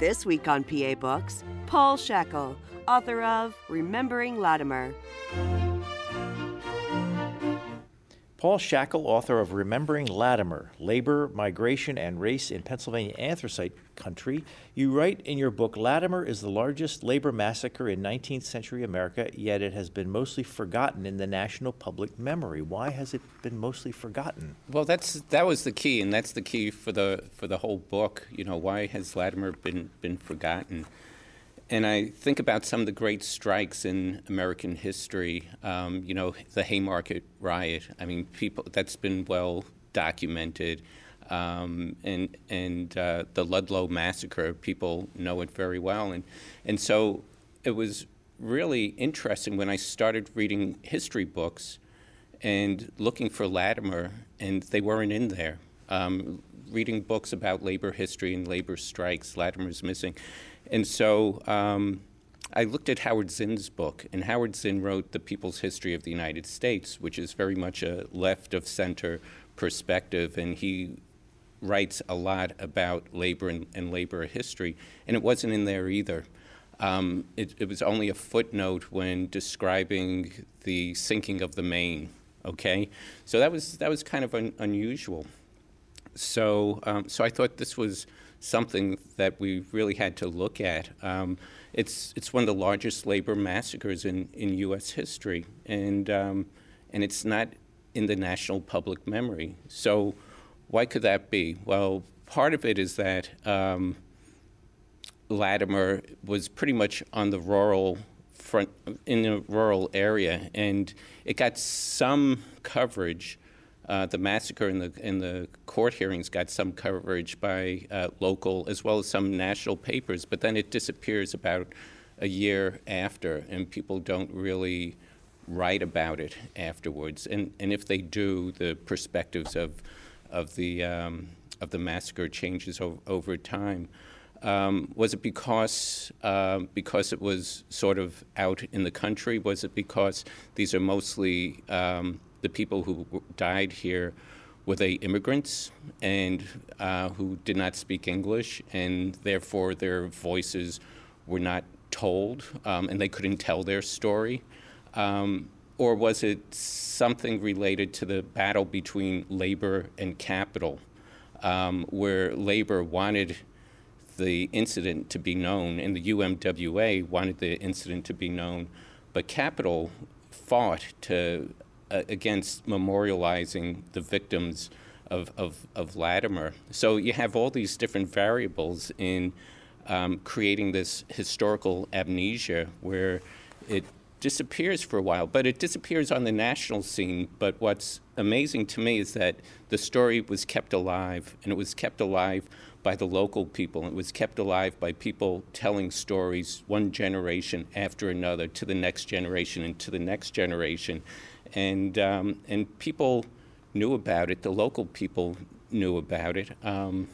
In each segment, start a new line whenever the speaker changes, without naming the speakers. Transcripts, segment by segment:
This week on PA Books, Paul Shackel, author of Remembering Latimer.
Paul Shackel, author of Remembering Latimer Labor, Migration, and Race in Pennsylvania Anthracite Country, you write in your book Latimer is the largest labor massacre in 19th century America, yet it has been mostly forgotten in the national public memory. Why has it been mostly forgotten?
Well, that's that was the key, and that's the key for the for the whole book. You know, why has Latimer been been forgotten? And I think about some of the great strikes in American history. Um, you know, the Haymarket riot. I mean, people that's been well documented, um, and and uh, the Ludlow massacre. People know it very well, and and so it was really interesting when I started reading history books and looking for Latimer, and they weren't in there. Um, reading books about labor history and labor strikes, Latimer's missing. And so um, I looked at Howard Zinn's book, and Howard Zinn wrote The People's History of the United States, which is very much a left of center perspective, and he writes a lot about labor and, and labor history, and it wasn't in there either. Um, it, it, was only a footnote when describing the sinking of the Maine. Okay, so that was that was kind of un, unusual. So um, so I thought this was something that we really had to look at. Um, it's it's one of the largest labor massacres in, in U.S. history, and um, and it's not in the national public memory. So, why could that be? Well, part of it is that um, Latimer was pretty much on the rural front in a rural area, and it got some coverage uh, the massacre in the in the court hearings got some coverage by uh, local as well as some national papers, but then it disappears about a year after, and people don't really write about it afterwards. And and if they do, the perspectives of of the um, of the massacre changes o- over time. Um, was it because uh, because it was sort of out in the country? Was it because these are mostly um, the people who died here were they immigrants and uh, who did not speak English, and therefore their voices were not told, um, and they couldn't tell their story? Um, or was it something related to the battle between labor and capital, um, where labor wanted the incident to be known, and the UMWA wanted the incident to be known, but capital fought to against memorializing the victims of, of, of Latimer. So you have all these different variables in um, creating this historical amnesia where it disappears for a while, but it disappears on the national scene. But what's amazing to me is that the story was kept alive, and it was kept alive by the local people. It was kept alive by people telling stories one generation after another to the next generation and to the next generation and um, and people knew about it. The local people knew about it, um,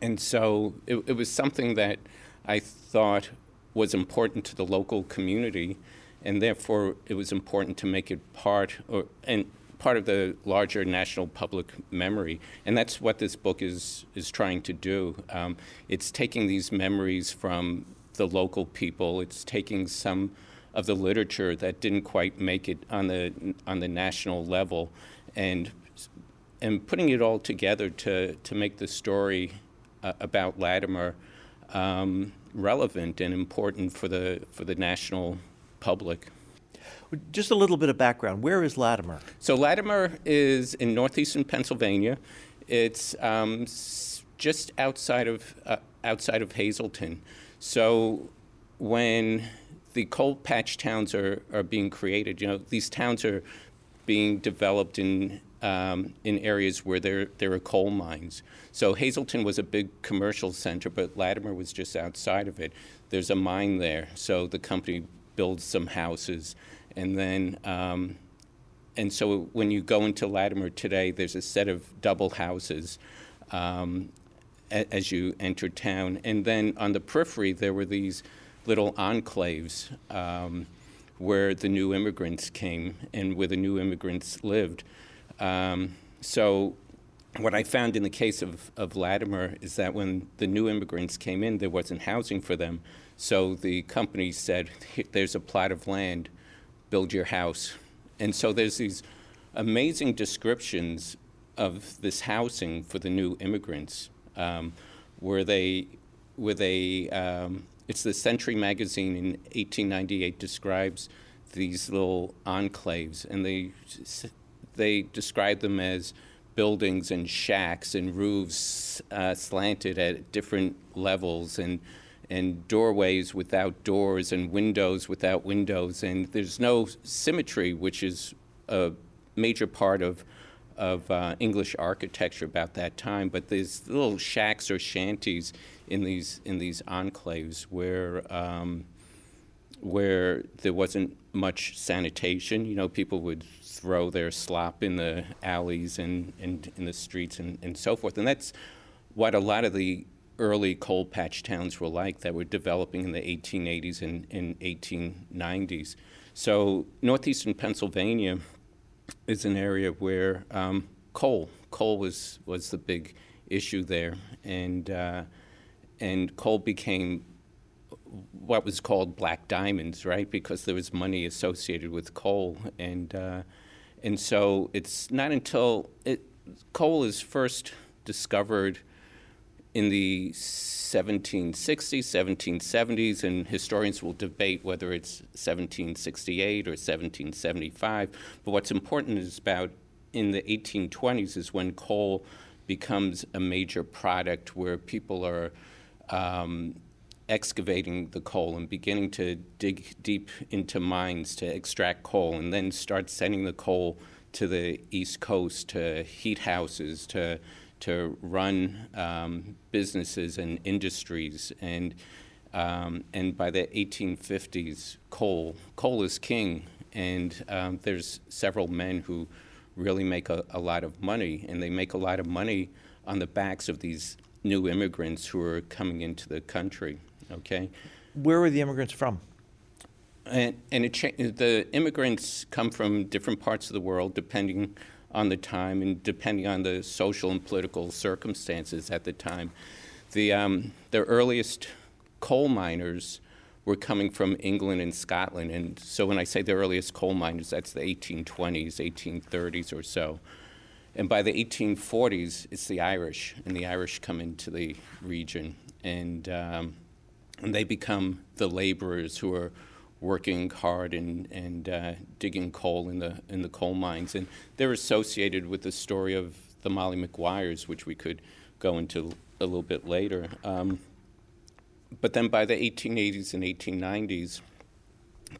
and so it, it, was something that I thought was important to the local community, and therefore it was important to make it part or and part of the larger national public memory. And that's what this book is is trying to do. Um, it's taking these memories from the local people. It's taking some of the literature that didn't quite make it on the on the national level, and and putting it all together to to make the story uh, about Latimer um, relevant and important for the for the national public.
Just a little bit of background. Where is Latimer?
So Latimer is in northeastern Pennsylvania. It's um, just outside of uh, outside of Hazleton. So when the coal patch towns are, are being created. You know, these towns are being developed in um, in areas where there, there are coal mines. So Hazleton was a big commercial center, but Latimer was just outside of it. There's a mine there, so the company builds some houses. And then, um, and so when you go into Latimer today, there's a set of double houses um, a, as you enter town. And then on the periphery, there were these little enclaves um, where the new immigrants came and where the new immigrants lived. Um, so, what I found in the case of, of Latimer is that when the new immigrants came in, there wasn't housing for them. So the company said, There's a plot of land, build your house. And so there's these amazing descriptions of this housing for the new immigrants, um, where they, where they um, it's the Century magazine in 1898 describes these little enclaves, and they they describe them as buildings and shacks and roofs uh, slanted at different levels and and doorways without doors and windows without windows. And there's no symmetry which is a major part of of uh, English architecture about that time but there's little shacks or shanties in these in these enclaves where um, where there wasn't much sanitation you know people would throw their slop in the alleys and, and in the streets and, and so forth. And that's what a lot of the early coal patch towns were like that were developing in the 1880s and, and 1890s. So northeastern Pennsylvania is an area where um, coal coal was was the big issue there, and uh, and coal became what was called black diamonds, right? Because there was money associated with coal, and uh, and so it's not until it, coal is first discovered in the 1760s, 1770s, and historians will debate whether it's 1768 or 1775. But what's important is about in the 1820s is when coal becomes a major product where people are um, excavating the coal and beginning to dig deep into mines to extract coal and then start sending the coal to the East Coast to heat houses, to, to run um, businesses and industries. And, um, and by the 1850s, coal, coal is king. And um, there's several men who really make a, a lot of money, and they make a lot of money on the backs of these new immigrants who are coming into the country. Okay.
Where were the immigrants from?
And, and cha- the immigrants come from different parts of the world, depending on the time and depending on the social and political circumstances at the time. The, um, the earliest coal miners were coming from England and Scotland. And so when I say the earliest coal miners, that's the 1820s, 1830s or so. And by the 1840s, it's the Irish, and the Irish come into the region. And um, and they become the laborers who are working hard and, and uh, digging coal in the, in the coal mines. And they're associated with the story of the Molly Maguires, which we could go into a little bit later. Um, but then by the 1880s and 1890s,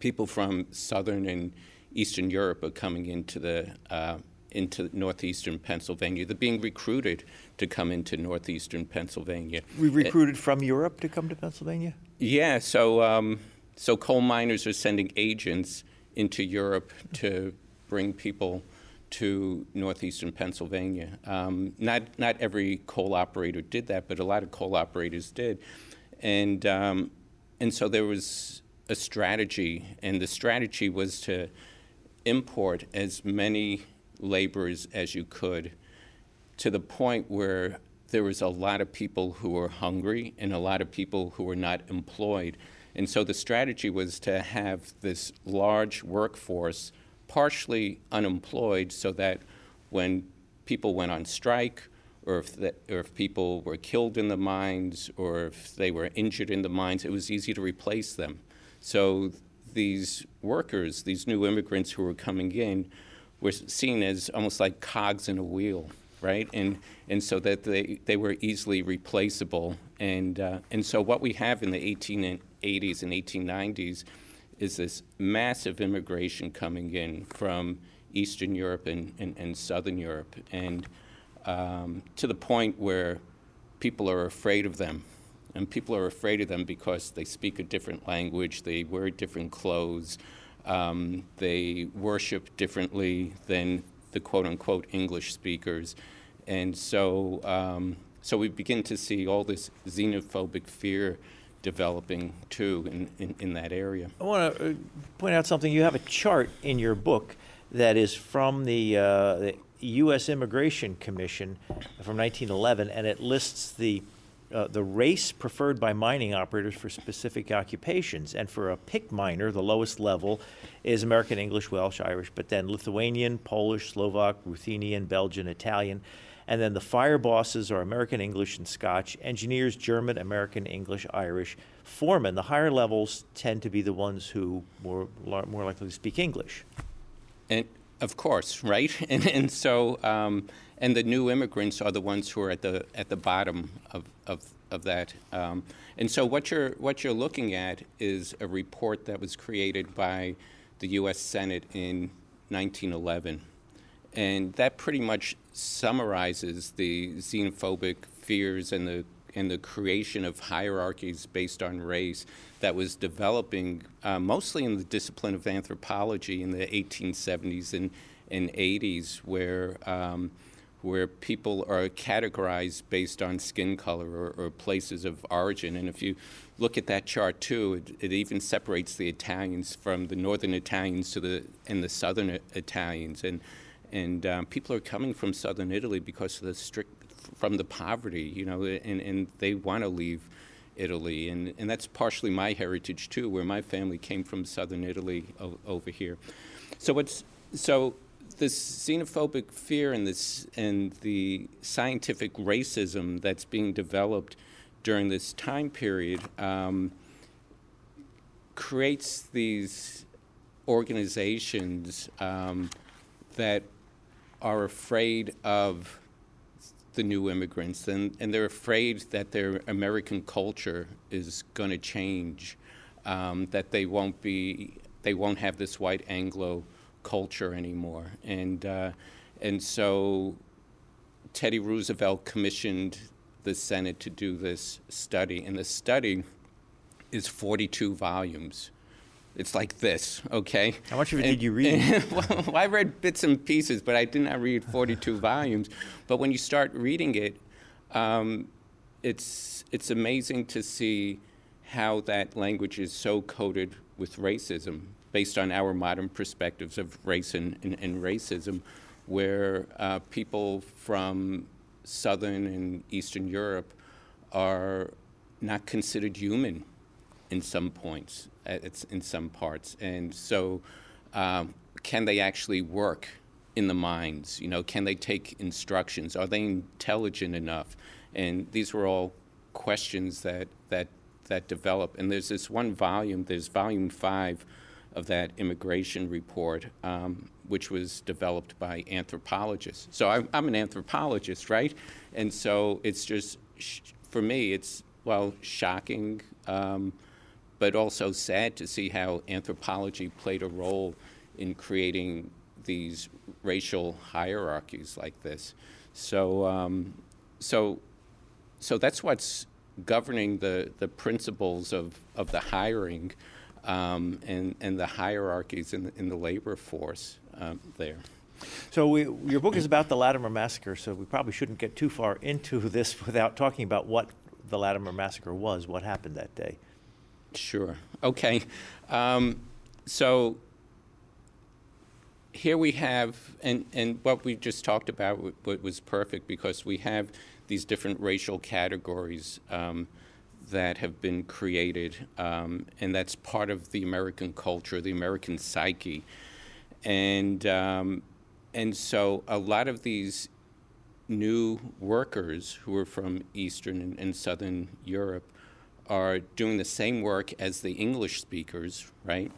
people from southern and eastern Europe are coming into the uh, into northeastern Pennsylvania. They're being recruited to come into northeastern Pennsylvania.
We recruited from Europe to come to Pennsylvania?
Yeah, so, um, so coal miners are sending agents into Europe to bring people to northeastern Pennsylvania. Um, not, not every coal operator did that, but a lot of coal operators did. And, um, and so there was a strategy, and the strategy was to import as many laborers as you could to the point where there was a lot of people who were hungry and a lot of people who were not employed. And so the strategy was to have this large workforce partially unemployed so that when people went on strike or if, the, or if people were killed in the mines or if they were injured in the mines, it was easy to replace them. So these workers, these new immigrants who were coming in, were seen as almost like cogs in a wheel, right? And and so that they, they were easily replaceable. And uh, and so what we have in the 1880s and 1890s is this massive immigration coming in from Eastern Europe and, and, and Southern Europe, and um, to the point where people are afraid of them. And people are afraid of them because they speak a different language, they wear different clothes, um, they worship differently than the quote unquote English speakers. And so, um, so we begin to see all this xenophobic fear developing too in, in, in that area.
I want to uh, point out something. You have a chart in your book that is from the, uh, the U.S. Immigration Commission from 1911, and it lists the uh, the race preferred by mining operators for specific occupations. And for a pick miner, the lowest level is American English, Welsh, Irish, but then Lithuanian, Polish, Slovak, Ruthenian, Belgian, Italian. And then the fire bosses are American English and Scotch, engineers, German, American English, Irish. Foremen, the higher levels tend to be the ones who more, more likely to speak English.
And of course, right? And, and so, um, and the new immigrants are the ones who are at the at the bottom of of, of that. Um, and so, what you're what you're looking at is a report that was created by the U.S. Senate in 1911, and that pretty much summarizes the xenophobic fears and the and the creation of hierarchies based on race that was developing uh, mostly in the discipline of anthropology in the 1870s and, and 80s, where, um, where people are categorized based on skin color or, or, places of origin. And if you look at that chart too, it, it even separates the Italians from the northern Italians to the, and the southern Italians. And, and um, people are coming from southern Italy because of the strict from the poverty, you know, and, and they want to leave Italy. And, and that's partially my heritage too, where my family came from southern Italy o- over here. So what's so this xenophobic fear and this and the scientific racism that's being developed during this time period um, creates these organizations um, that are afraid of the new immigrants, and, and they're afraid that their American culture is going to change, um, that they won't be, they won't have this white Anglo culture anymore, and uh, and so Teddy Roosevelt commissioned the Senate to do this study, and the study is 42 volumes. It's like this, okay?
How much of it and, did you read?
well, I read bits and pieces, but I did not read 42 volumes. But when you start reading it, um, it's, it's amazing to see how that language is so coded with racism based on our modern perspectives of race and, and, and racism, where uh, people from Southern and Eastern Europe are not considered human in some points, it's in some parts. And so, um, can they actually work in the mines? You know, can they take instructions? Are they intelligent enough? And these were all questions that that that develop. And there's this one volume. There's volume five of that immigration report, um, which was developed by anthropologists. So I, I'm, an anthropologist, right? And so it's just for me, it's well shocking. Um, but also sad to see how anthropology played a role in creating these racial hierarchies like this. So, um, so, so that's what's governing the, the principles of, of the hiring um, and, and the hierarchies in the, in the labor force um, there.
So we, your book is about the Latimer Massacre, so we probably shouldn't get too far into this without talking about what the Latimer Massacre was, what happened that day.
Sure. Okay. Um, so here we have, and, and what we just talked about w- was perfect because we have these different racial categories um, that have been created, um, and that's part of the American culture, the American psyche. And, um, and so a lot of these new workers who are from Eastern and, and Southern Europe are doing the same work as the English speakers, right?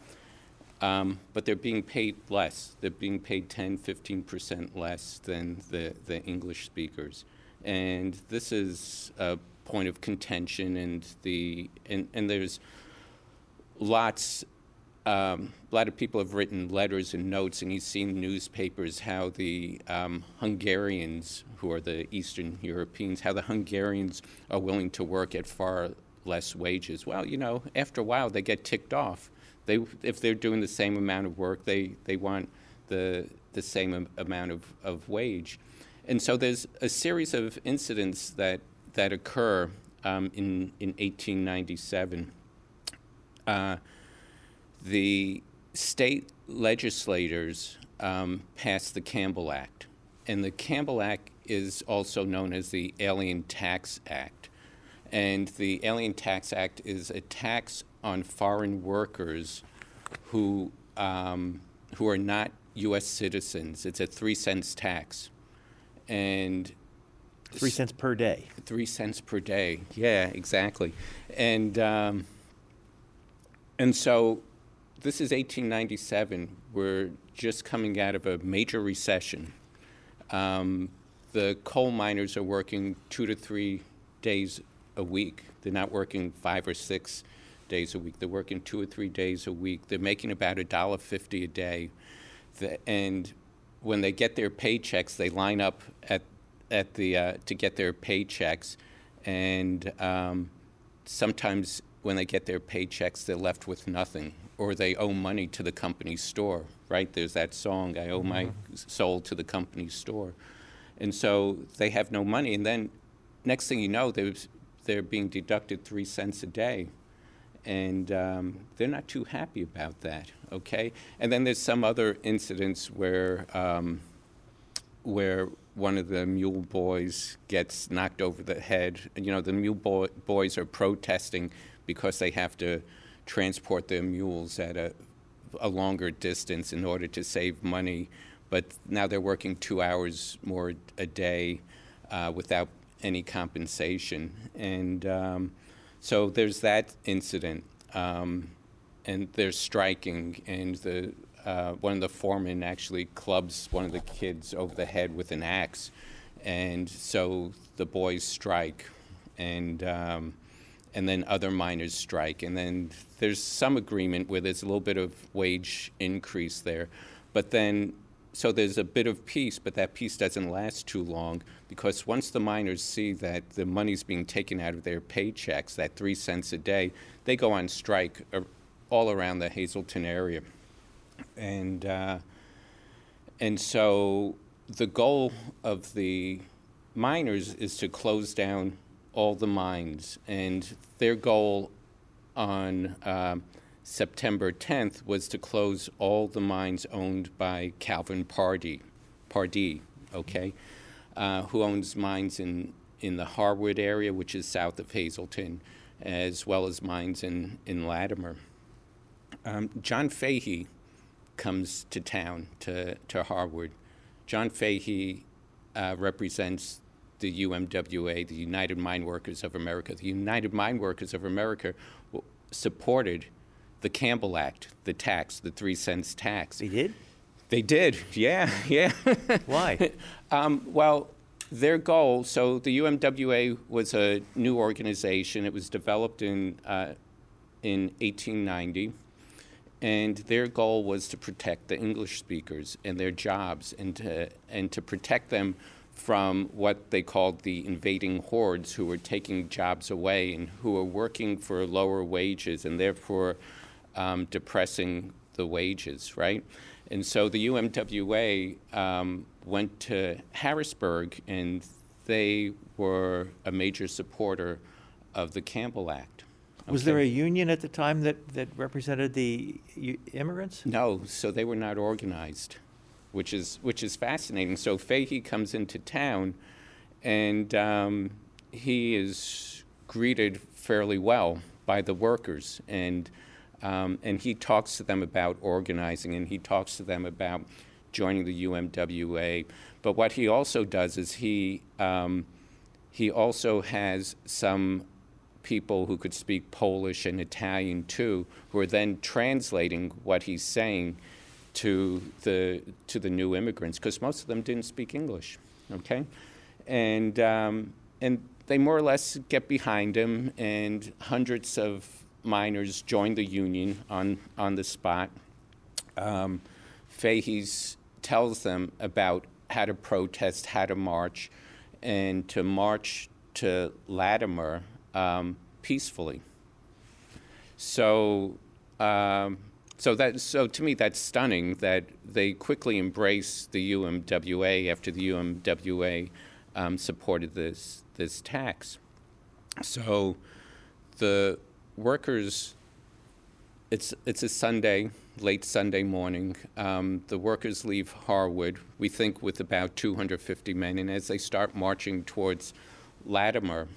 Um, but they're being paid less. They're being paid 10, 15% less than the, the English speakers. And this is a point of contention, and, the, and, and there's lots um, a lot of people have written letters and notes, and you've seen newspapers how the um, Hungarians, who are the Eastern Europeans, how the Hungarians are willing to work at far less wages. Well, you know, after a while, they get ticked off. They, if they're doing the same amount of work, they, they want the, the same amount of, of wage. And so there's a series of incidents that, that occur um, in, in 1897. Uh, the state legislators um, passed the Campbell Act. And the Campbell Act is also known as the Alien Tax Act. And the Alien Tax Act is a tax on foreign workers who, um, who are not U.S. citizens. It's a three cents tax. And
Three cents per day.
Three cents per day. Yeah, exactly. And um, and so this is 1897. We're just coming out of a major recession. Um, the coal miners are working two to three days a week. They're not working five or six days a week. They're working two or three days a week. They're making about a dollar fifty a day, and when they get their paychecks, they line up at at the uh, to get their paychecks, and um, sometimes when they get their paychecks, they're left with nothing, or they owe money to the company store. Right? There's that song, "I owe my soul to the company store," and so they have no money. And then, next thing you know, they're being deducted three cents a day, and um, they're not too happy about that. Okay, and then there's some other incidents where um, where one of the mule boys gets knocked over the head. You know, the mule boy, boys are protesting because they have to transport their mules at a, a longer distance in order to save money. But now they're working two hours more a day uh, without any compensation. And um, so there's that incident. Um, and they're striking, and the uh, one of the foremen actually clubs one of the kids over the head with an axe, and so the boys strike, and um, and then other miners strike, and then there's some agreement where there's a little bit of wage increase there, but then so there's a bit of peace, but that peace doesn't last too long because once the miners see that the money's being taken out of their paychecks, that three cents a day, they go on strike all around the Hazleton area. And uh, and so the goal of the miners is to close down all the mines, and their goal on um, September 10th was to close all the mines owned by Calvin Pardee, Pardee, okay, uh, who owns mines in in the Harwood area, which is south of Hazleton, as well as mines in in Latimer. Um, John Fahey comes to town, to, to Harwood. John Fahey uh, represents the UMWA, the United Mine Workers of America. The United Mine Workers of America supported the Campbell Act, the tax, the three cents tax.
They did?
They did, yeah, yeah.
Why?
um, well, their goal so the UMWA was a new organization. It was developed in, uh, in 1890 and their goal was to protect the English speakers and their jobs and to, and to protect them from what they called the invading hordes who were taking jobs away and who were working for lower wages and therefore um, depressing the wages, right? And so the UMWA um, went to Harrisburg and they were a major supporter of the Campbell Act.
Was there a union at the time that, that represented the immigrants?
No, so they were not organized, which is which is fascinating. So Fahey comes into town, and um, he is greeted fairly well by the workers, and um, and he talks to them about organizing, and he talks to them about joining the UMWA. But what he also does is he um, he also has some people who could speak Polish and Italian too, who are then translating what he's saying to the to the new immigrants because most of them didn't speak English. Okay, and um, and they more or less get behind him, and hundreds of miners joined the union on, on the spot. Um, Fahey's tells them about how to protest, how to march, and to march to Latimer um, peacefully. So, um, so that so to me that's stunning that they quickly embraced the UMWA after the UMWA um, supported this this tax. So, the workers. It's it's a Sunday, late Sunday morning. Um, the workers leave Harwood. We think with about 250 men, and as they start marching towards Latimer,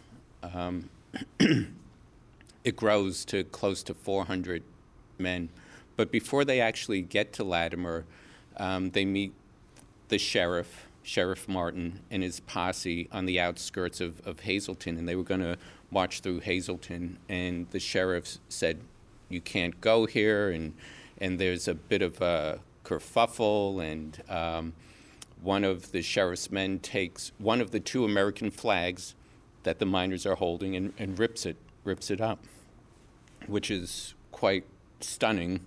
um, it grows to close to 400 men. But before they actually get to Latimer, um, they meet the sheriff, Sheriff Martin, and his posse on the outskirts of, of Hazleton, and they were going to march through Hazleton. And the sheriff said, "You can't go here," and and there's a bit of a kerfuffle, and um, one of the sheriff's men takes one of the two American flags that the miners are holding and, and rips it rips it up, which is quite stunning.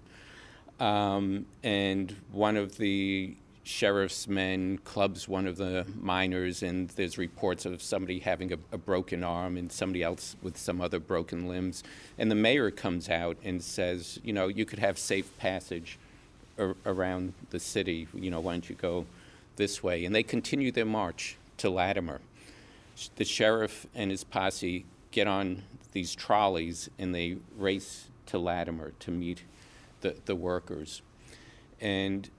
Um, and one of the sheriff's men clubs one of the miners, and there's reports of somebody having a, a, broken arm and somebody else with some other broken limbs. And the mayor comes out and says, you know, you could have safe passage ar- around the city. You know, why don't you go this way? And they continue their march to Latimer. The sheriff and his posse get on these trolleys and they race to Latimer to meet the, the workers. And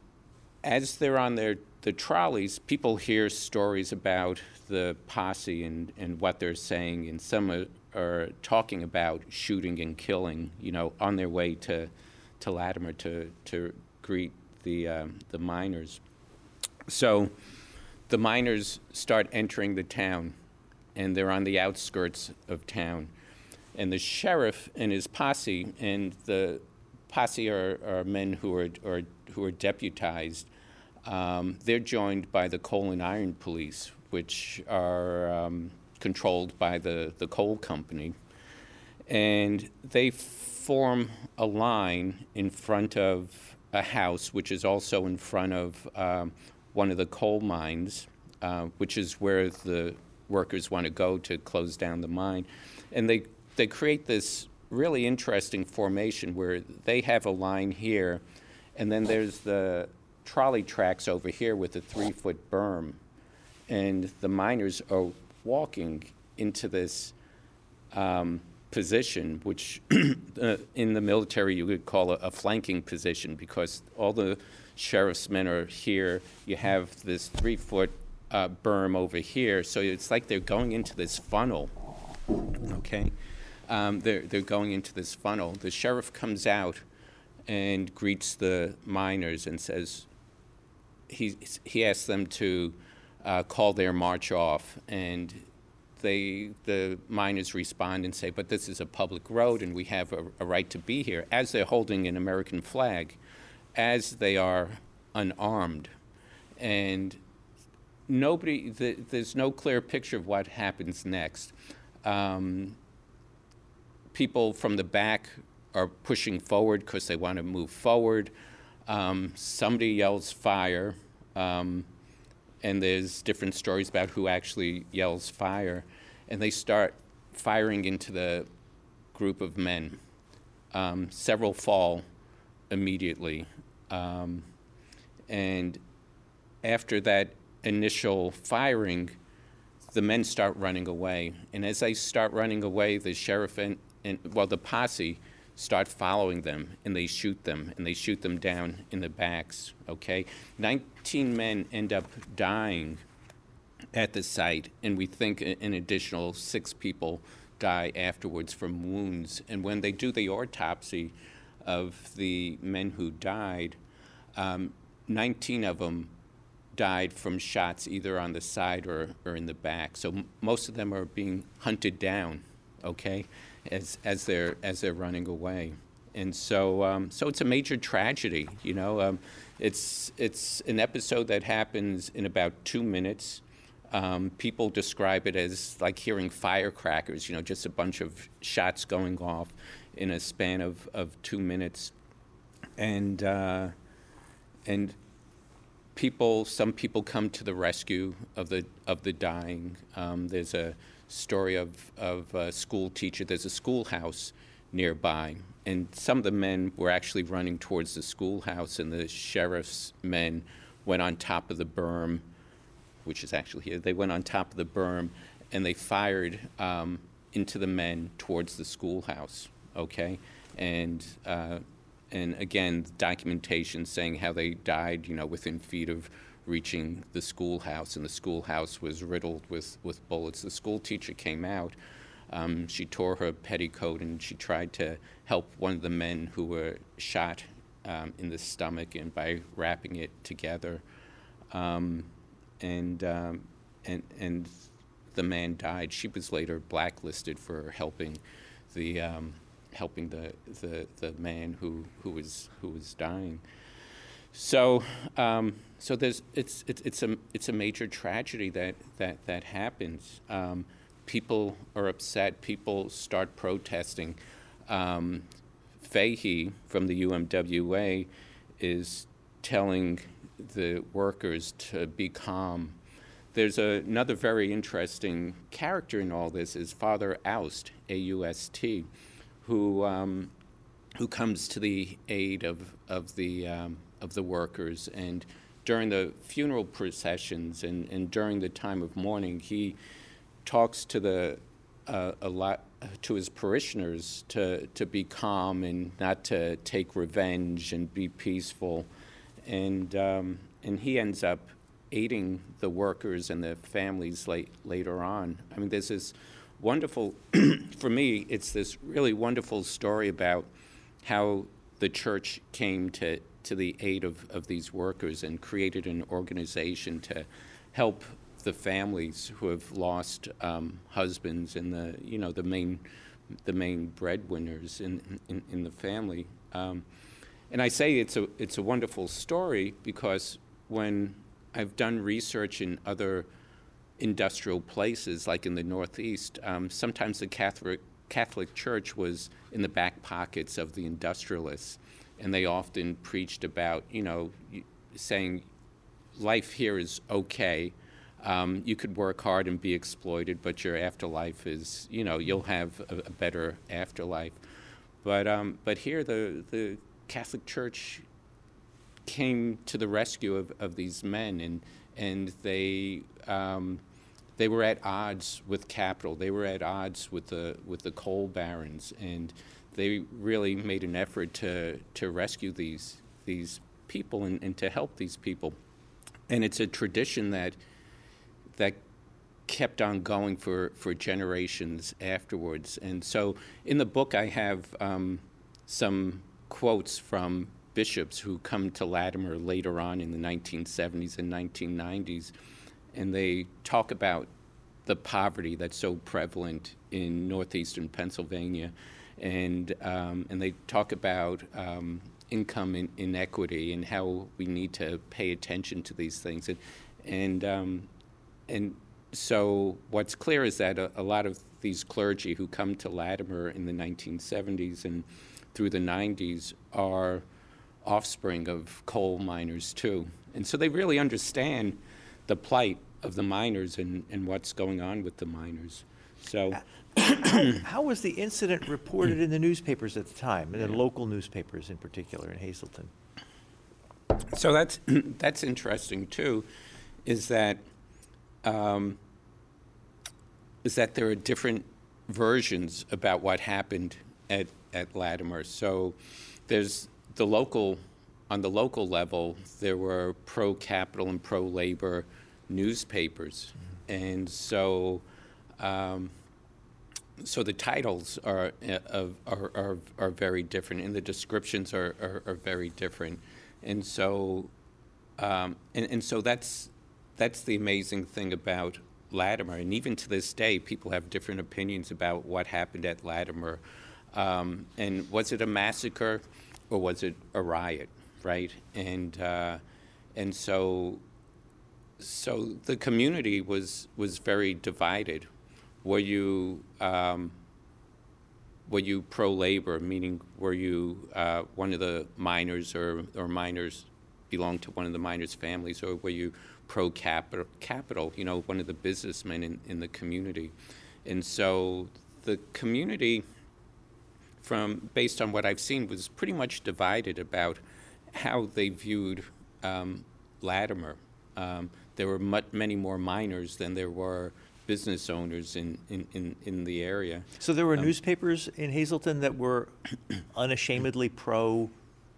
as they're on their the trolleys, people hear stories about the posse and, and what they're saying, and some are, are talking about shooting and killing, you know, on their way to, to Latimer to, to greet the, um, the miners. So the miners start entering the town, and they're on the outskirts of town. And the sheriff and his posse, and the posse are, are men who are, are, who are deputized um, they're joined by the coal and iron police, which are um, controlled by the, the coal company. And they form a line in front of a house, which is also in front of um, one of the coal mines, uh, which is where the workers want to go to close down the mine. And they, they create this really interesting formation where they have a line here, and then there's the trolley tracks over here with a three foot berm, and the miners are walking into this um, position, which uh, in the military you would call a, a, flanking position because all the sheriff's men are here. You have this three foot uh, berm over here, so it's like they're going into this funnel. Okay, um, they're they're going into this funnel. The sheriff comes out and greets the miners and says, he, he asked them to uh, call their march off, and they, the miners respond and say, but this is a public road and we have a, a right to be here, as they're holding an American flag, as they are unarmed. And nobody, the, there's no clear picture of what happens next. Um, people from the back are pushing forward because they want to move forward. Um, somebody yells fire, um, and there's different stories about who actually yells fire, and they start firing into the group of men. Um, several fall immediately, um, and after that initial firing, the men start running away. And as they start running away, the sheriff and, and well, the posse start following them and they shoot them and they shoot them down in the backs. Okay, 19 men end up dying at the site, and we think an additional six people die afterwards from wounds. And when they do the autopsy of the men who died, um, 19 of them died from shots either on the side or, or in the back. So m- most of them are being hunted down, okay? As, as, they're, as they're running away. And so, um, so it's a major tragedy. You know, um, it's, it's an episode that happens in about two minutes. Um, people describe it as like hearing firecrackers, you know, just a bunch of shots going off. in a span of, of two minutes. And, uh, and people, some people come to the rescue of the, of the dying. Um, there's a story of, of a school teacher, there's a schoolhouse nearby. And some of the men were actually running towards the schoolhouse, and the sheriff's men went on top of the berm, which is actually here. They went on top of the berm and they fired um, into the men towards the schoolhouse. Okay, and uh, and again, documentation saying how they died, you know, within feet of reaching the schoolhouse, and the schoolhouse was riddled with, with bullets. The school teacher came out. Um, she tore her petticoat and she tried to help one of the men who were shot um, in the stomach and by wrapping it together. Um, and, um, and, and the man died. She was later blacklisted for helping the, um, helping the, the, the man who, who, was, who was dying. So, um, so there's, it's, it's, it's, a, it's a major tragedy that, that, that happens. Um, people are upset, people start protesting. Um, Fahey from the UMWA is telling the workers to be calm. There's a, another very interesting character in all this is Father Aust, A-U-S-T, who, um, who comes to the aid of, of, the, um, of the workers. And during the funeral processions and, and during the time of mourning, he talks to the uh, a lot to his parishioners to, to be calm and not to take revenge and be peaceful. And, um, and he ends up aiding the workers and the families late, later on. I mean, there's this wonderful, for me, it's this really wonderful story about how the church came to, to the aid of, of these workers and created an organization to help the families who have lost um, husbands and the you know the main the main breadwinners in in, in the family. Um, and I say it's a it's a wonderful story because when I've done research in other industrial places, like in the Northeast, um, sometimes the Catholic Catholic Church was in the back pockets of the industrialists, and they often preached about you know saying life here is okay um, you could work hard and be exploited, but your afterlife is, you know, you'll have a, a better afterlife. But, um, but here, the, the Catholic Church came to the rescue of, of these men, and, and they, um, they were at odds with capital. They were at odds with the, with the coal barons, and they really made an effort to, to rescue these, these people and, and to help these people. And it's a tradition that that kept on going for, for generations afterwards. And so in the book, I have um, some quotes from bishops who come to Latimer later on in the 1970s and 1990s, and they talk about the poverty that's so prevalent in northeastern Pennsylvania, and um, and they talk about um, income in, inequity and how we need to pay attention to these things, and and um, and so what's clear is that a, a, lot of these clergy who come to Latimer in the 1970s and through the 90s are offspring of coal miners too. And so they really understand the plight of the miners and, and what's going on with the miners. So
how, how was the incident reported in the newspapers at the time, in the local newspapers in particular in Hazleton?
So that's that's interesting too, is that um, is that there are different versions about what happened at, at Latimer. So there's the local, on the local level, there were pro capital and pro labor newspapers. Mm-hmm. And so, um, so the titles are, uh, are, are, are, very different and the descriptions are, are, are very different. And so, um, and, and so that's, that's the amazing thing about Latimer. And even to this day, people have different opinions about what happened at Latimer. Um, and was it a massacre or was it a riot, right? And, uh, and so, so the community was, was very divided. Were you, um, were you pro labor, meaning were you uh, one of the miners or, or miners belonged to one of the miners' families, or were you pro capital, capital you know, one of the businessmen in, in the community? And so the community, from based on what I've seen, was pretty much divided about how they viewed um, Latimer. Um, there were much, many more miners than there were business owners in, in, in, in the area.
So there were um, newspapers in Hazleton that were unashamedly pro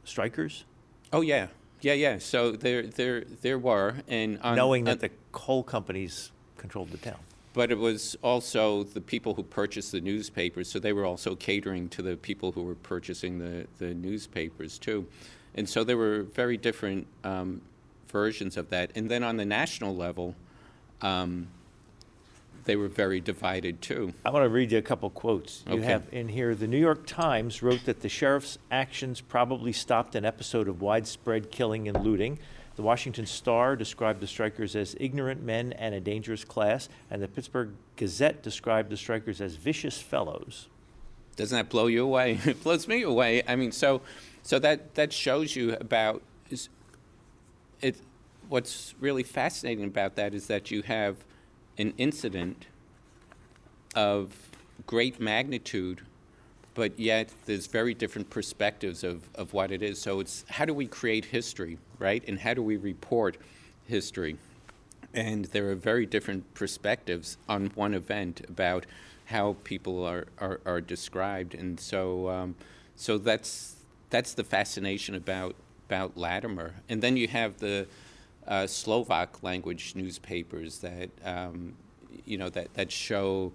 strikers?
Oh, yeah. Yeah, yeah. So there, there, there were, and
on, knowing that the coal companies controlled the town.
But it was also the people who purchased the newspapers, so they were also catering to the people who were purchasing the, the newspapers too, and so there were very different um, versions of that. And then on the national level, um, they were very divided too.
I want to read you a couple quotes. You okay. have in here the New York Times wrote that the sheriff's actions probably stopped an episode of widespread killing and looting. The Washington Star described the strikers as ignorant men and a dangerous class, and the Pittsburgh Gazette described the strikers as vicious fellows.
Doesn't that blow you away? it blows me away. I mean, so so that that shows you about is it. What's really fascinating about that is that you have an incident of great magnitude, but yet there's very different perspectives of, of what it is. So it's how do we create history, right? And how do we report history? And there are very different perspectives on one event about how people are, are, are described. And so, um, so that's, that's the fascination about, about Latimer. And then you have the, uh, Slovak language newspapers that um, you know that that show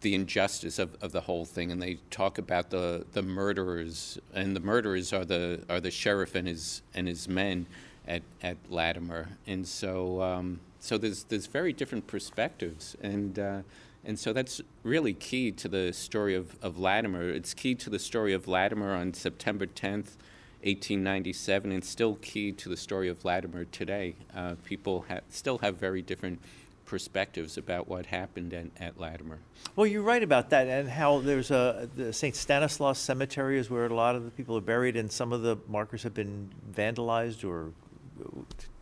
the injustice of, of the whole thing, and they talk about the, the murderers, and the murderers are the are the sheriff and his and his men at, at Latimer, and so um, so there's there's very different perspectives, and uh, and so that's really key to the story of, of Latimer. It's key to the story of Latimer on September 10th, 1897 and still key to the story of Latimer today. Uh, people ha- still have very different perspectives about what happened at, at, Latimer.
Well, you're right about that, and how there's a the St. Stanislaus Cemetery is where a lot of the people are buried, and some of the markers have been vandalized or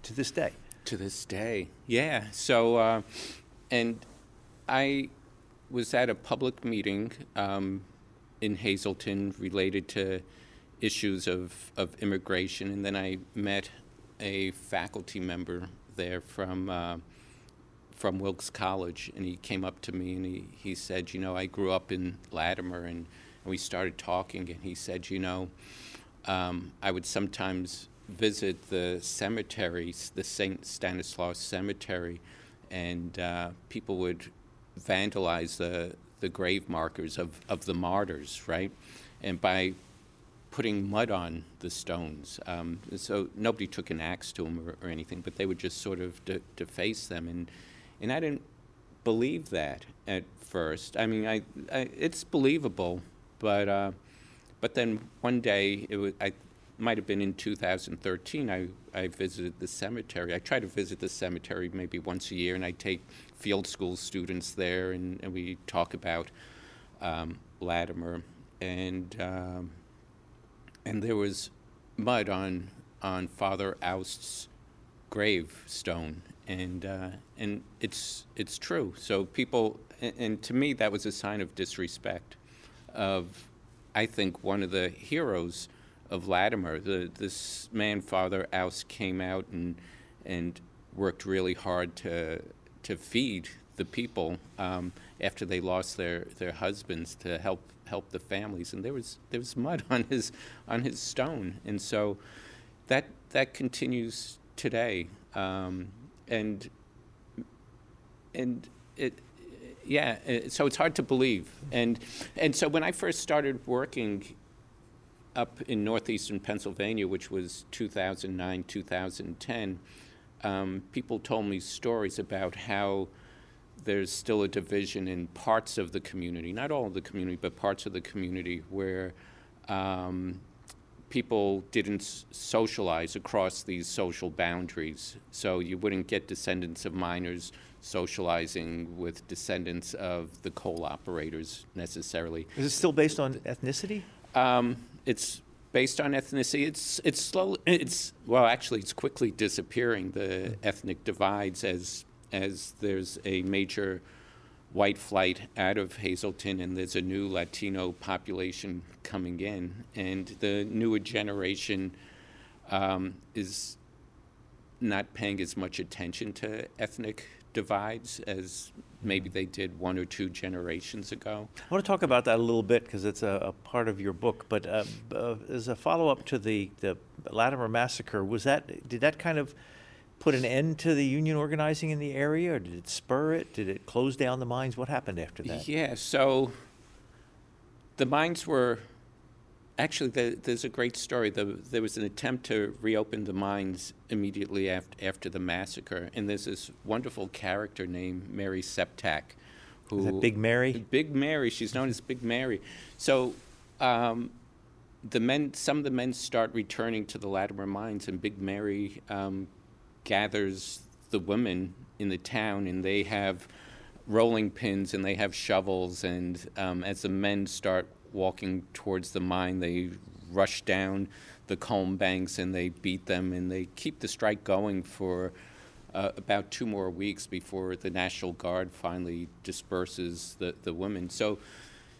to this day.
To this day, yeah. So, uh, and I was at a public meeting um, in Hazleton related to issues of, of immigration. And then I met a faculty member there from, uh, from Wilkes College, and he came up to me and he, he said, You know, I grew up in Latimer, and, and we started talking, and he said, You know, um, I would sometimes visit the cemeteries, the St. Stanislaus Cemetery, and uh, people would vandalize the, the grave markers of, of the martyrs, right? And by putting mud on the stones. Um, so nobody took an axe to them or, or, anything, but they would just sort of de- deface them. And, and I didn't believe that at first. I mean, I, I it's believable, but, uh, but then one day, it was, I might have been in 2013, I, I visited the cemetery. I try to visit the cemetery maybe once a year, and I take field school students there, and, and we talk about um, Latimer. And um, and there was mud on on Father Aust's gravestone, and uh, and it's it's true. So people, and, and, to me, that was a sign of disrespect. Of, I think one of the heroes of Latimer, the this man Father Aust came out and and worked really hard to to feed the people um, after they lost their their husbands to help help the families. And there was there was mud on his on his stone, and so that that continues today. Um, and and it yeah so it's hard to believe and and so when i first started working up in northeastern pennsylvania which was 2009 2010 um, people told me stories about how there's still a division in parts of the community, not all of the community, but parts of the community where um, people didn't socialize across these social boundaries. So you wouldn't get descendants of miners socializing with descendants of the coal operators necessarily.
Is it still based on ethnicity?
Um, it's based on ethnicity. It's it's slow. It's well, actually, it's quickly disappearing. The ethnic divides as as there's a major white flight out of Hazleton, and there's a new Latino population coming in, and the newer generation um, is not paying as much attention to ethnic divides as maybe they did one or two generations ago.
I want to talk about that a little bit because it's a, a, part of your book. But uh, uh, as a follow-up to the the Latimer massacre, was that did that kind of put an end to the union organizing in the area, or did it spur it? Did it close down the mines? What happened after that?
Yeah, so the mines were actually the, there's a great story. The, there was an attempt to reopen the mines immediately after after the massacre, and there's this wonderful character named Mary Septak,
who Big Mary.
Big Mary. She's known as Big Mary. So. Um, the men, some of the men start returning to the Latimer mines, and Big Mary um, gathers the women in the town, and they have rolling pins and they have shovels. And um, as the men start walking towards the mine, they rush down the culm banks and they beat them, and they keep the strike going for. Uh, about two more weeks before the National Guard finally disperses the, the women. So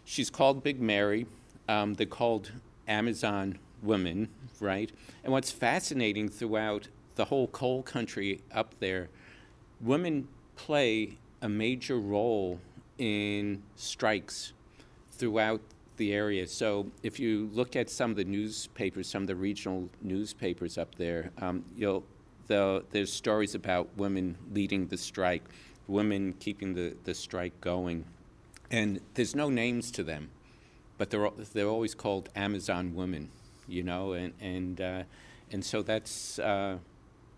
she's called Big Mary. Um, they're called Amazon women, right? And what's fascinating throughout the whole coal country up there, women play a major role in strikes throughout the area. So if you look at some of the newspapers, some of the regional newspapers up there, um, you'll the, there's stories about women leading the strike, women keeping the, the strike going, and there's no names to them, but they're they're always called Amazon women, you know, and and uh, and so that's uh,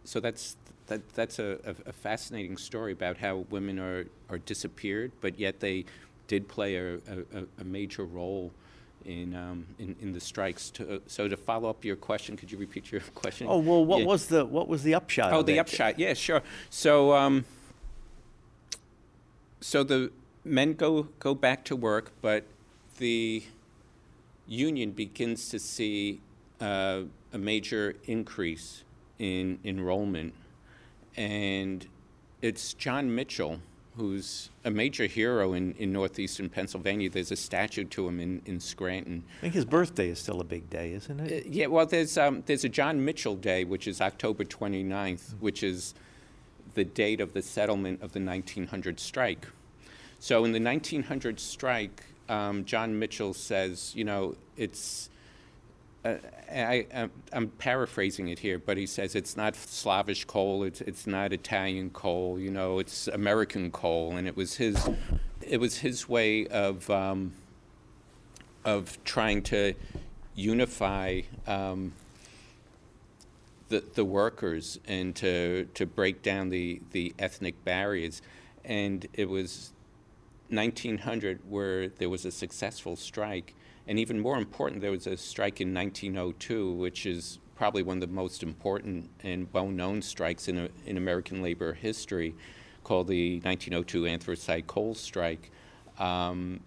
so that's that, that's a, a, a, fascinating story about how women are, are disappeared, but yet they did play a, a, a major role in, um, in, in the strikes. To, uh, so to follow up your question, could you repeat your question?
Oh well, what yeah. was the what was the upshot?
Oh, the upshot. Yeah, sure. So um, so the men go go back to work, but the union begins to see uh, a major increase in enrollment. And it's John Mitchell, who's a major hero in, in northeastern Pennsylvania. There's a statue to him in, in Scranton.
I think his birthday is still a big day, isn't it?
Uh, yeah, well, there's, um, there's a John Mitchell Day, which is October 29th, mm-hmm. which is the date of the settlement of the 1900 strike. So in the 1900 strike, um, John Mitchell says, you know, it's uh, I, am paraphrasing it here, but he says it's not Slavish coal, it's, it's not Italian coal, you know, it's American coal, and it was his, it was his way of, um, of trying to unify um, the, the workers and to, to break down the, the ethnic barriers. And it was 1900 where there was a successful strike and even more important, there was a strike in 1902, which is probably one of the most important and well known strikes in, a, in American labor history, called the 1902 Anthracite Coal Strike. Um,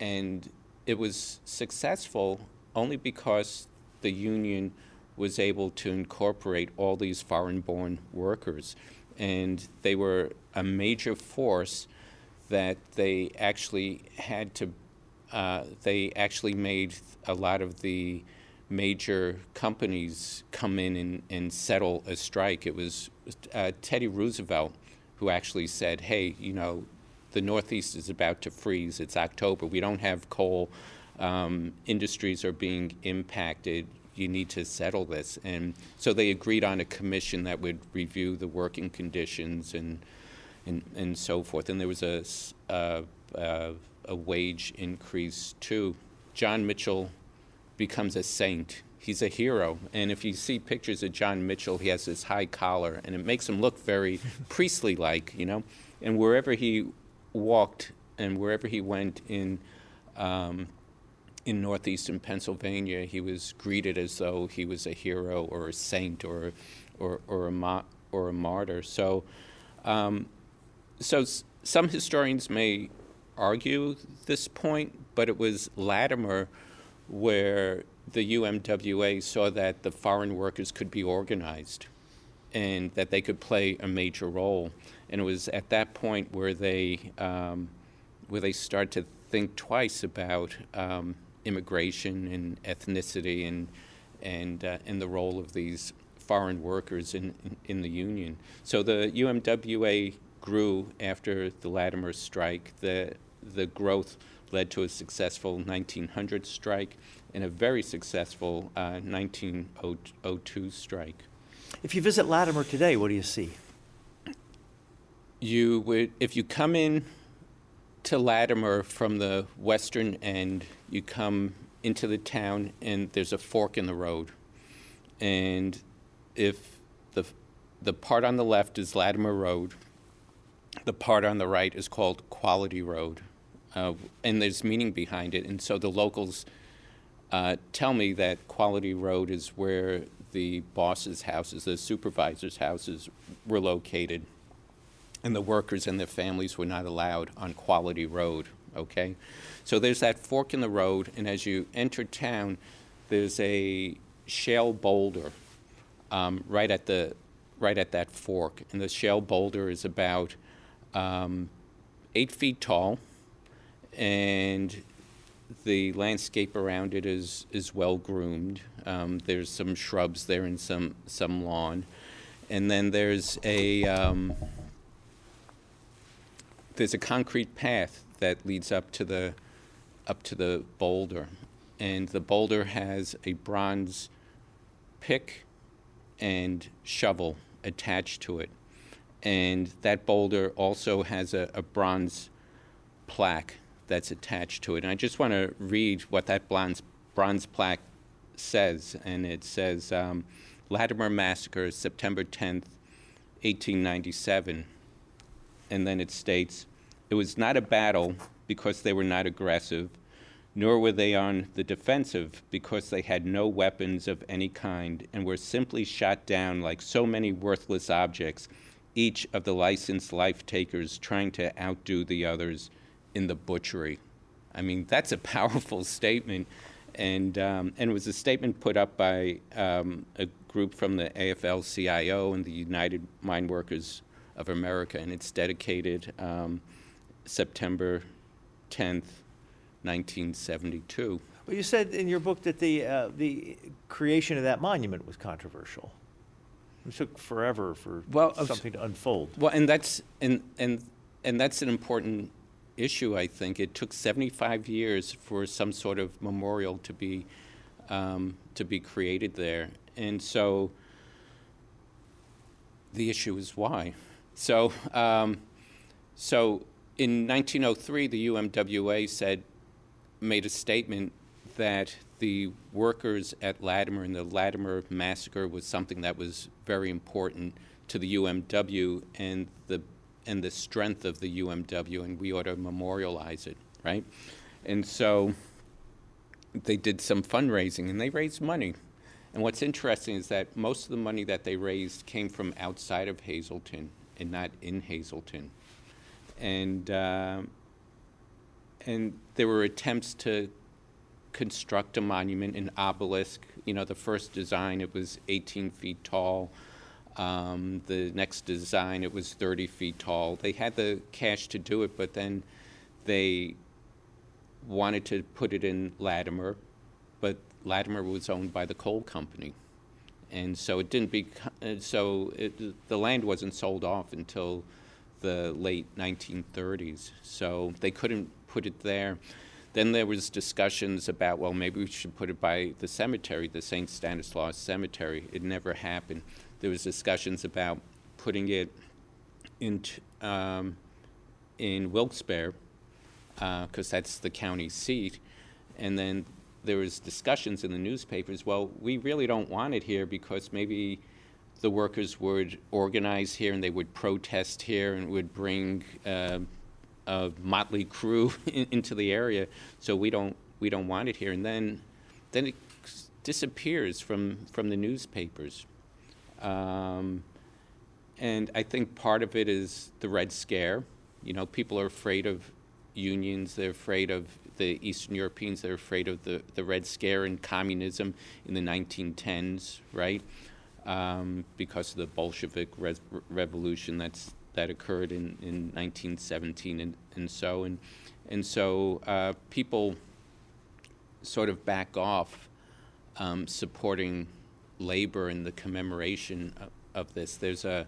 and it was successful only because the union was able to incorporate all these foreign born workers. And they were a major force that they actually had to uh, they actually made a lot of the major companies come in and, and settle a strike. It was uh, Teddy Roosevelt who actually said, hey, you know, the Northeast is about to freeze. It's October. We don't have coal. Um, industries are being impacted. You need to settle this. And so they agreed on a commission that would review the working conditions and, and, and so forth. And there was a, uh, uh, a wage increase too. John Mitchell becomes a saint. He's a hero. And if you see pictures of John Mitchell, he has this high collar, and it makes him look very priestly like, you know. And wherever he walked and wherever he went in, um, in northeastern Pennsylvania, he was greeted as though he was a hero or a saint or, or, or, a, ma- or a martyr. So um, so s- some historians may argue this point, but it was Latimer where the UMWA saw that the foreign workers could be organized and that they could play a major role. And it was at that point where they um, where they started to think twice about um, immigration and ethnicity and and uh, and the role of these foreign workers in, in, in the union. So the UMWA grew after the Latimer strike. The the growth led to a successful 1900 strike and a very successful uh, 1902 strike.
If you visit Latimer today, what do you see?
You would, if you come in to Latimer from the western end, you come into the town and there's a fork in the road. And if the, the part on the left is Latimer Road, the part on the right is called Quality Road. Uh, and there's meaning behind it. And so the locals uh, tell me that Quality Road is where the bosses' houses, the supervisors' houses were located. And the workers and their families were not allowed on Quality Road, okay? So there's that fork in the road, and as you enter town, there's a shale boulder um, right at the right at that fork, and the shale boulder is about um, eight feet tall, and the landscape around it is is well groomed. Um, there's some shrubs there and some some lawn, and then there's a um, there's a concrete path that leads up to the up to the boulder, and the boulder has a bronze pick and shovel attached to it, and that boulder also has a, a bronze plaque that's attached to it. And I just want to read what that bronze bronze plaque says, and it says um, Latimer Massacre, September 10th, 1897 and then it states, It was not a battle because they were not aggressive, nor were they on the defensive because they had no weapons of any kind and were simply shot down like so many worthless objects, each of the licensed life takers trying to outdo the others in the butchery. I mean, that's a powerful statement. And, um, and it was a statement put up by um, a group from the AFL CIO and the United Mine Workers of America, and it's dedicated um, September 10th, 1972.
Well, you said in your book that the, uh, the creation of that monument was controversial. It took forever for
Well,
something to unfold.
Well, and that's and and and that's an important issue. I think it took 75 years for some sort of memorial to be um, to be created there, and so the issue is why. So, um, so in 1903, the UMWA said, made a statement that the workers at Latimer and the Latimer massacre was something that was very important to the UMW and the and the strength of the UMW, and we ought to memorialize it, right? And so they did some fundraising and they raised money. And what's interesting is that most of the money that they raised came from outside of Hazleton and not in Hazleton. And, uh, and there were attempts to construct a monument, an obelisk. You know, the first design, it was 18 feet tall. Um, the next design, it was 30 feet tall. They had the cash to do it, but then they wanted to put it in Latimer, but Latimer was owned by the coal company. And so it didn't be, so it, the land wasn't sold off until the late 1930s. So they couldn't put it there. Then there was discussions about, well, maybe we should put it by the cemetery, the St. Stanislaus Cemetery. It never happened there was discussions about putting it in, um, in Wilkes-Barre, because uh, that's the county seat. And then there was discussions in the newspapers, well, we really don't want it here because maybe the workers would organize here and they would protest here and would bring uh, a motley crew in, into the area. So we don't we don't want it here. And then then it disappears from from the newspapers. Um, and I think part of it is the Red Scare. You know, people are afraid of unions. They're afraid of the Eastern Europeans. They're afraid of the, the Red Scare and communism in the 1910s, right? Um, because of the Bolshevik res- revolution that's that occurred in, in 1917 and, and so and and so uh, people sort of back off um, supporting labor and the commemoration of, of, this. There's a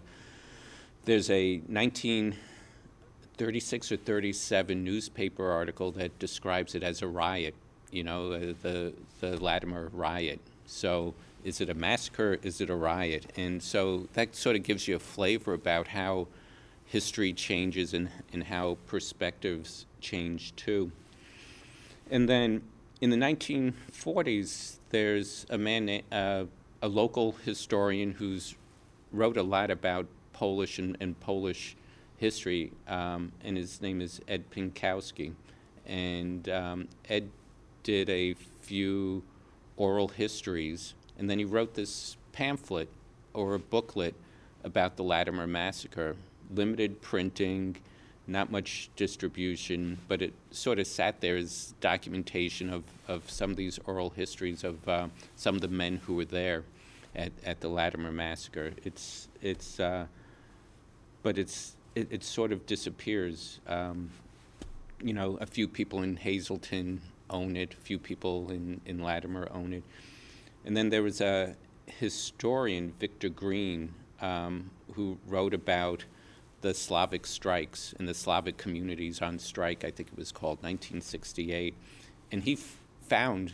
there's a 1936 or 37 newspaper article that describes it as a riot. You know, uh, the the Latimer riot. So is it a massacre? Is it a riot? And so that sort of gives you a flavor about how history changes and, and how perspectives change too. And then in the 1940s, there's a man, uh, a local historian who's wrote a lot about Polish and, and Polish history, um, and his name is Ed Pinkowski. And um, Ed did a few oral histories, and then he wrote this pamphlet or a booklet about the Latimer Massacre. Limited printing, not much distribution, but it sort of sat there as documentation of, of some of these oral histories of uh, some of the men who were there at, at the Latimer massacre. It's it's uh, but it's it, it, sort of disappears. Um, you know, a few people in Hazleton own it, a few people in, in Latimer own it. And then there was a historian, Victor Greene, um, who wrote about the Slavic strikes and the Slavic communities on strike, I think it was called 1968. And he f- found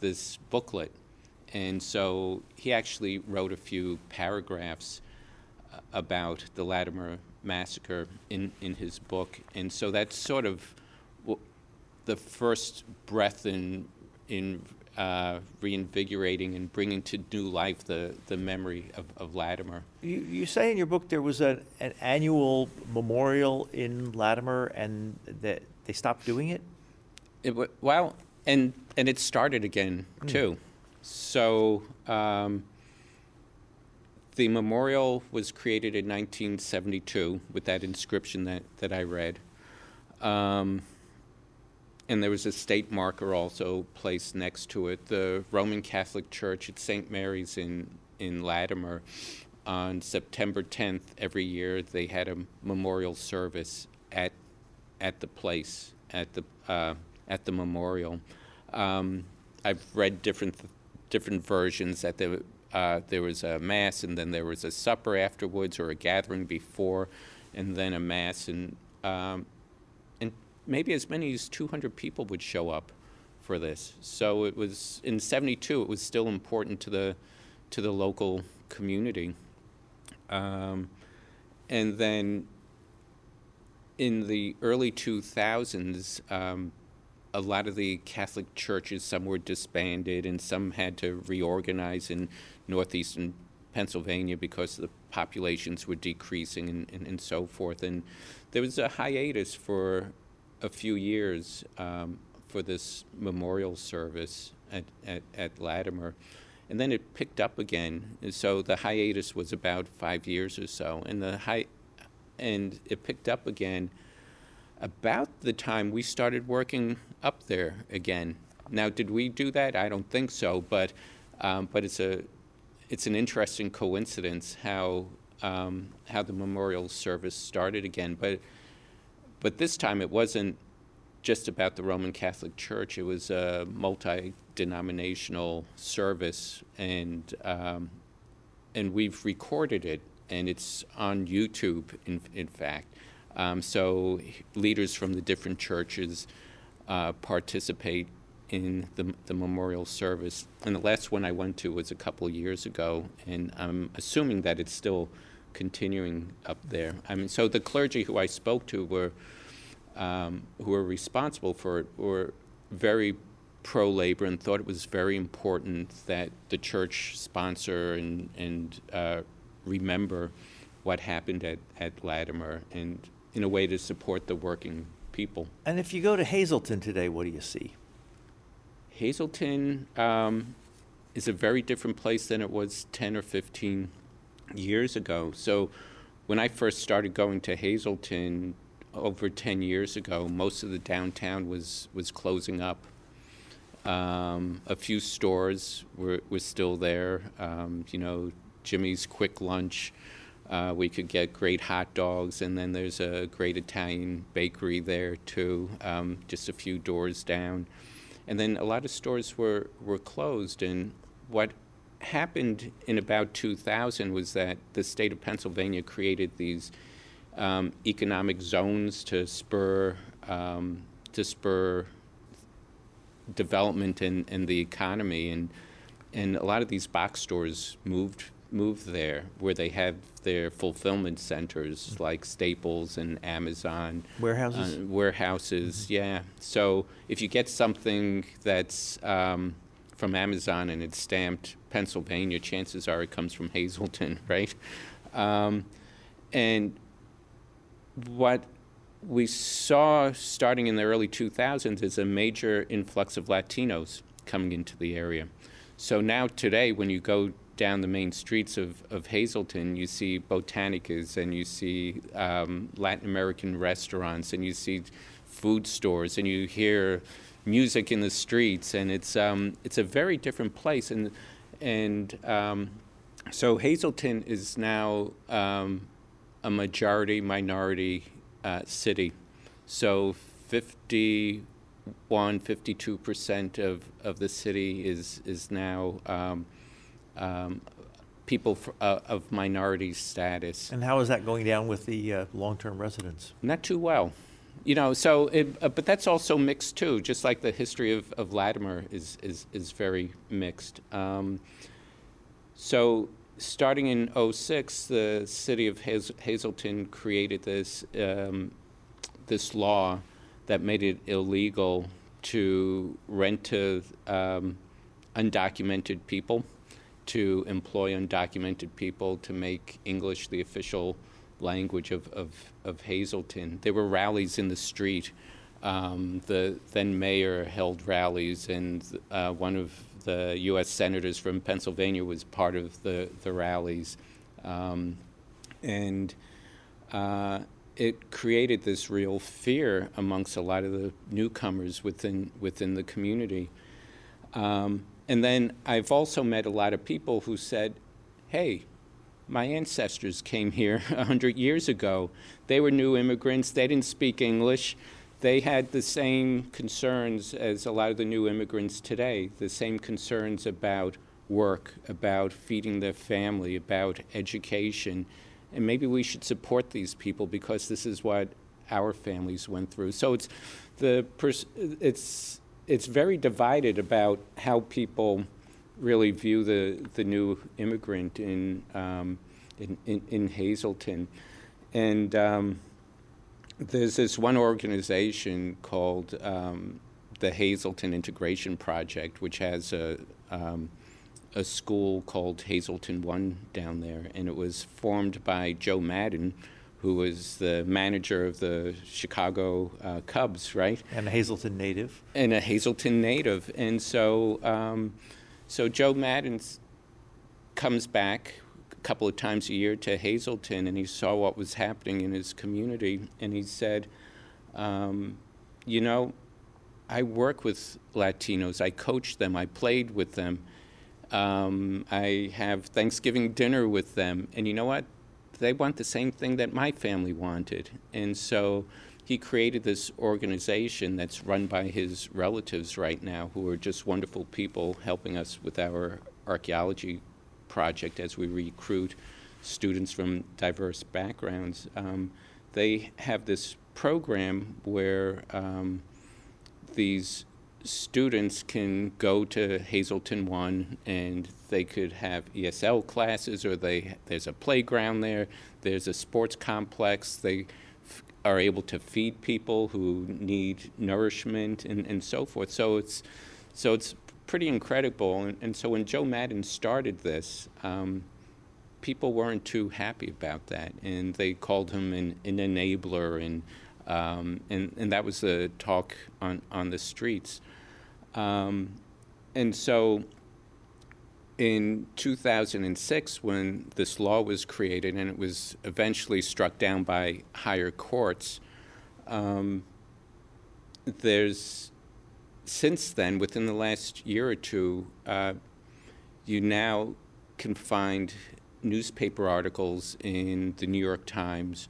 this booklet. And so he actually wrote a few paragraphs uh, about the Latimer massacre in, in his book. And so that's sort of the first breath in, in uh, reinvigorating and bringing to new life the, the memory of, of Latimer.
You, you say in your book there was a, an annual memorial in Latimer and that they stopped doing it?
it well, and, and it started again mm. too. So um, the memorial was created in 1972 with that inscription that, that I read. Um, and there was a state marker also placed next to it. The Roman Catholic Church at St. Mary's in, in Latimer, on September 10th every year, they had a memorial service at, at the place, at the, uh, at the memorial. Um, I've read different, different versions that there, uh, there was a mass and then there was a supper afterwards or a gathering before and then a mass. And um, maybe as many as 200 people would show up for this. So it was in 72. It was still important to the to the local community. Um, and then in the early 2000s, um, a lot of the Catholic churches, some were disbanded and some had to reorganize in northeastern Pennsylvania because the populations were decreasing and, and, and so forth. And there was a hiatus for a few years um, for this memorial service at, at, at Latimer. And then it picked up again. So the hiatus was about five years or so. And, the hi- and it picked up again about the time we started working up there again. Now, did we do that? I don't think so, but, um, but it's, a, it's an interesting coincidence how, um, how the memorial service started again. But but this time it wasn't just about the Roman Catholic Church. It was a multi denominational service, and, um, and we've recorded it, and it's on YouTube, in, in fact. Um, so leaders from the different churches uh, participate in the, the memorial service. And the last one I went to was a couple years ago, and I'm assuming that it's still continuing up there. I mean, so the clergy who I spoke to were um, who were responsible for it were very pro labor and thought it was very important that the church sponsor and and uh, remember what happened at, at Latimer and in a way to support the working people.
And if you go to Hazleton today, what do you see?
Hazleton um, is a very different place than it was 10 or 15 years ago. So when I first started going to Hazleton over 10 years ago, most of the downtown was, was closing up. Um, a few stores were, were still there. Um, you know, Jimmy's Quick Lunch. Uh, we could get great hot dogs, and then there's a great Italian bakery there too, um, just a few doors down. And then a lot of stores were, were closed. And what happened in about 2000 was that the state of Pennsylvania created these um, economic zones to spur um, to spur development in, in the economy, and and a lot of these box stores moved moved there, where they have their fulfillment centers mm-hmm. like Staples and Amazon
warehouses.
Uh, warehouses, mm-hmm. yeah. So if you get something that's um, from Amazon and it's stamped Pennsylvania, chances are it comes from Hazleton, right? Um, and what we saw starting in the early 2000s is a major influx of Latinos coming into the area. So now, today, when you go down the main streets of, of Hazleton, you see botanicas and you see um, Latin American restaurants and you see food stores and you hear music in the streets, and it's, um, it's a very different place. And, and um, so Hazleton is now um, a majority minority uh, city. So 51, 52% of, of the city is, is now um, um, people uh, of minority status.
And how is that going down with the uh, long term residents?
Not too well. You know, so, it, uh, but that's also mixed too, just like the history of, of Latimer is, is, is very mixed. Um, so starting in 06, the city of Haz- Hazleton created this, um, this law that made it illegal to rent to um, undocumented people, to employ undocumented people to make English the official language of, of, of Hazleton. There were rallies in the street. Um, the then mayor held rallies, and uh, one of the U.S. senators from Pennsylvania was part of the, the rallies. Um, and uh, it created this real fear amongst a lot of the newcomers within, within the community. Um, and then I've also met a lot of people who said, hey, my ancestors came here 100 years ago. They were new immigrants, they didn't speak English they had the same concerns as a lot of the new immigrants today, the same concerns about work, about feeding their family, about education. And maybe we should support these people because this is what our families went through. So it's the pers- it's it's very divided about how people really view the the new immigrant in um, in, in, in Hazleton, and. Um, there's this one organization called um, the Hazleton Integration Project, which has a, um, a school called Hazleton One down there, and it was formed by Joe Maddon, who was the manager of the Chicago uh, Cubs, right?
And a Hazleton native.
And a Hazleton native, and so um, so Joe Maddon comes back a couple of times a year to Hazleton, and he saw what was happening in his community and he said, um, you know, I work with Latinos, I coach them, I played with them, um, I have Thanksgiving dinner with them, and you know what? They want the same thing that my family wanted. And so he created this organization that's run by his relatives right now, who are just wonderful people helping us with our archaeology project as we recruit students from diverse backgrounds. Um, they have this program where um, these students can go to Hazleton One and they could have ESL classes, or they there's a playground there. There's a sports complex. They are able to feed people who need nourishment and, and so forth. So it's so it's pretty incredible. And, and so when Joe Maddon started this, um, people weren't too happy about that, and they called him an, an enabler, and, um, and and that was the talk on on the streets. Um, and so in 2006, when this law was created and it was eventually struck down by higher courts, um, there's since then, within the last year or two, uh, you now can find newspaper articles in the New York Times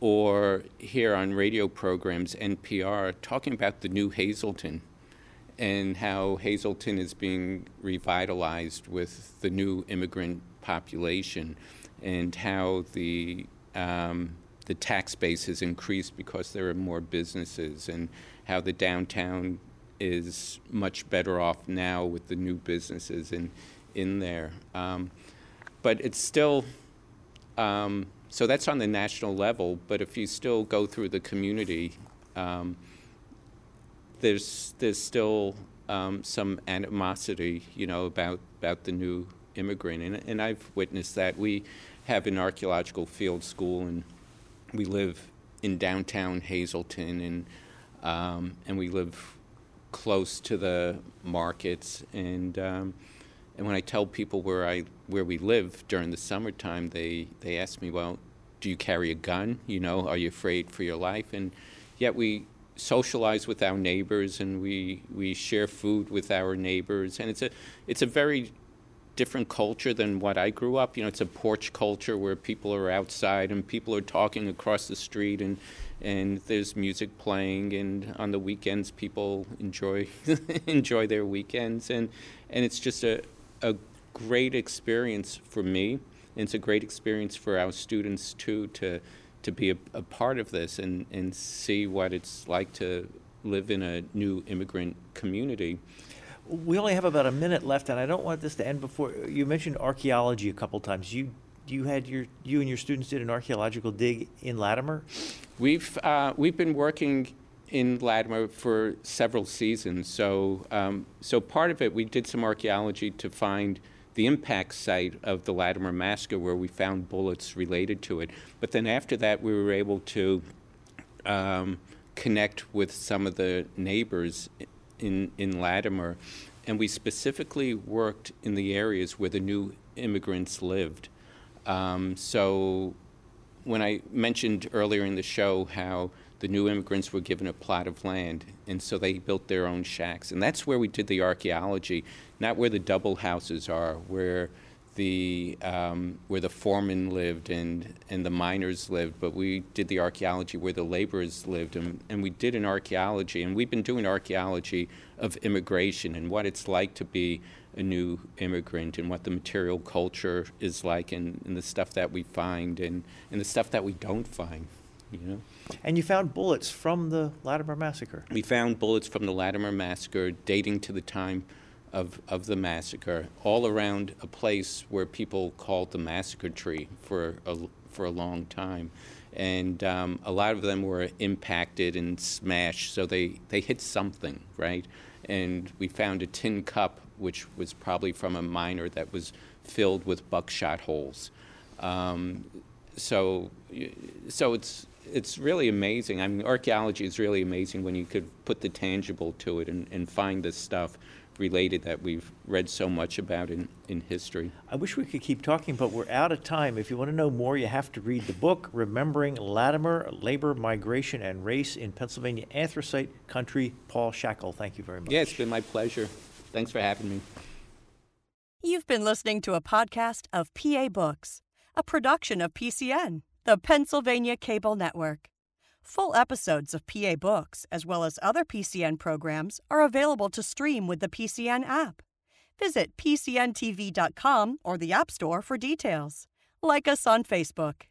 or here on radio programs, NPR, talking about the new Hazleton and how Hazleton is being revitalized with the new immigrant population and how the um, the tax base has increased because there are more businesses and how the downtown is much better off now with the new businesses in in there. Um, but it's still um, so that's on the national level. But if you still go through the community, um, there's there's still um, some animosity, you know, about about the new immigrant, and and I've witnessed that. We have an archaeological field school, and we live in downtown Hazleton, and um, and we live close to the markets, and um, and when I tell people where I where we live during the summertime, they they ask me, well, do you carry a gun? You know, are you afraid for your life? And yet we socialize with our neighbors and we, we share food with our neighbors. And it's a, it's a very different culture than what I grew up. You know, it's a porch culture where people are outside and people are talking across the street and, and there's music playing and on the weekends people enjoy enjoy their weekends and and it's just a, a great experience for me and it's a great experience for our students too to to be a, a, part of this and, and see what it's like to live in a new immigrant community.
We only have about a minute left, and I don't want this to end before you mentioned archaeology a couple times. You you had your you and your students did an archaeological dig in Latimer.
We've uh, we've been working in Latimer for several seasons. So um, so part of it, we did some archaeology to find the impact site of the Latimer massacre where we found bullets related to it. But then after that, we were able to um, connect with some of the neighbors in, in Latimer. And we specifically worked in the areas where the new immigrants lived. Um, so when I mentioned earlier in the show how the new immigrants were given a plot of land, and so they built their own shacks. And that's where we did the archaeology, not where the double houses are, where the um, where the foremen lived and and the miners lived, but we did the archaeology where the laborers lived, and, and we did an archaeology, and we've been doing archaeology of immigration and what it's like to be a new immigrant and what the material culture is like and, and the stuff that we find and, and the stuff that we don't find you know.
And you found bullets from the Latimer massacre.
We found bullets from the Latimer massacre dating to the time of, of the massacre, all around a place where people called the massacre tree for a, for a long time. And um, a lot of them were impacted and smashed, so they, they hit something, right? And we found a tin cup, which was probably from a miner that was filled with buckshot holes. Um, so, so it's it's really amazing. I mean, archaeology is really amazing when you could put the tangible to it and, and find this stuff related that we've read so much about in, in history.
I wish we could keep talking, but we're out of time. If you want to know more, you have to read the book, Remembering Latimer, Labor, Migration, and Race in Pennsylvania Anthracite Country. Paul Shackle. thank you very much.
Yeah, it's been my pleasure. Thanks for having me.
You've been listening to a podcast of PA Books, a production of PCN the Pennsylvania Cable Network. Full episodes of PA Books, as well as other PCN programs, are available to stream with the PCN app. Visit PCNTV.com or the App Store for details. Like us on Facebook.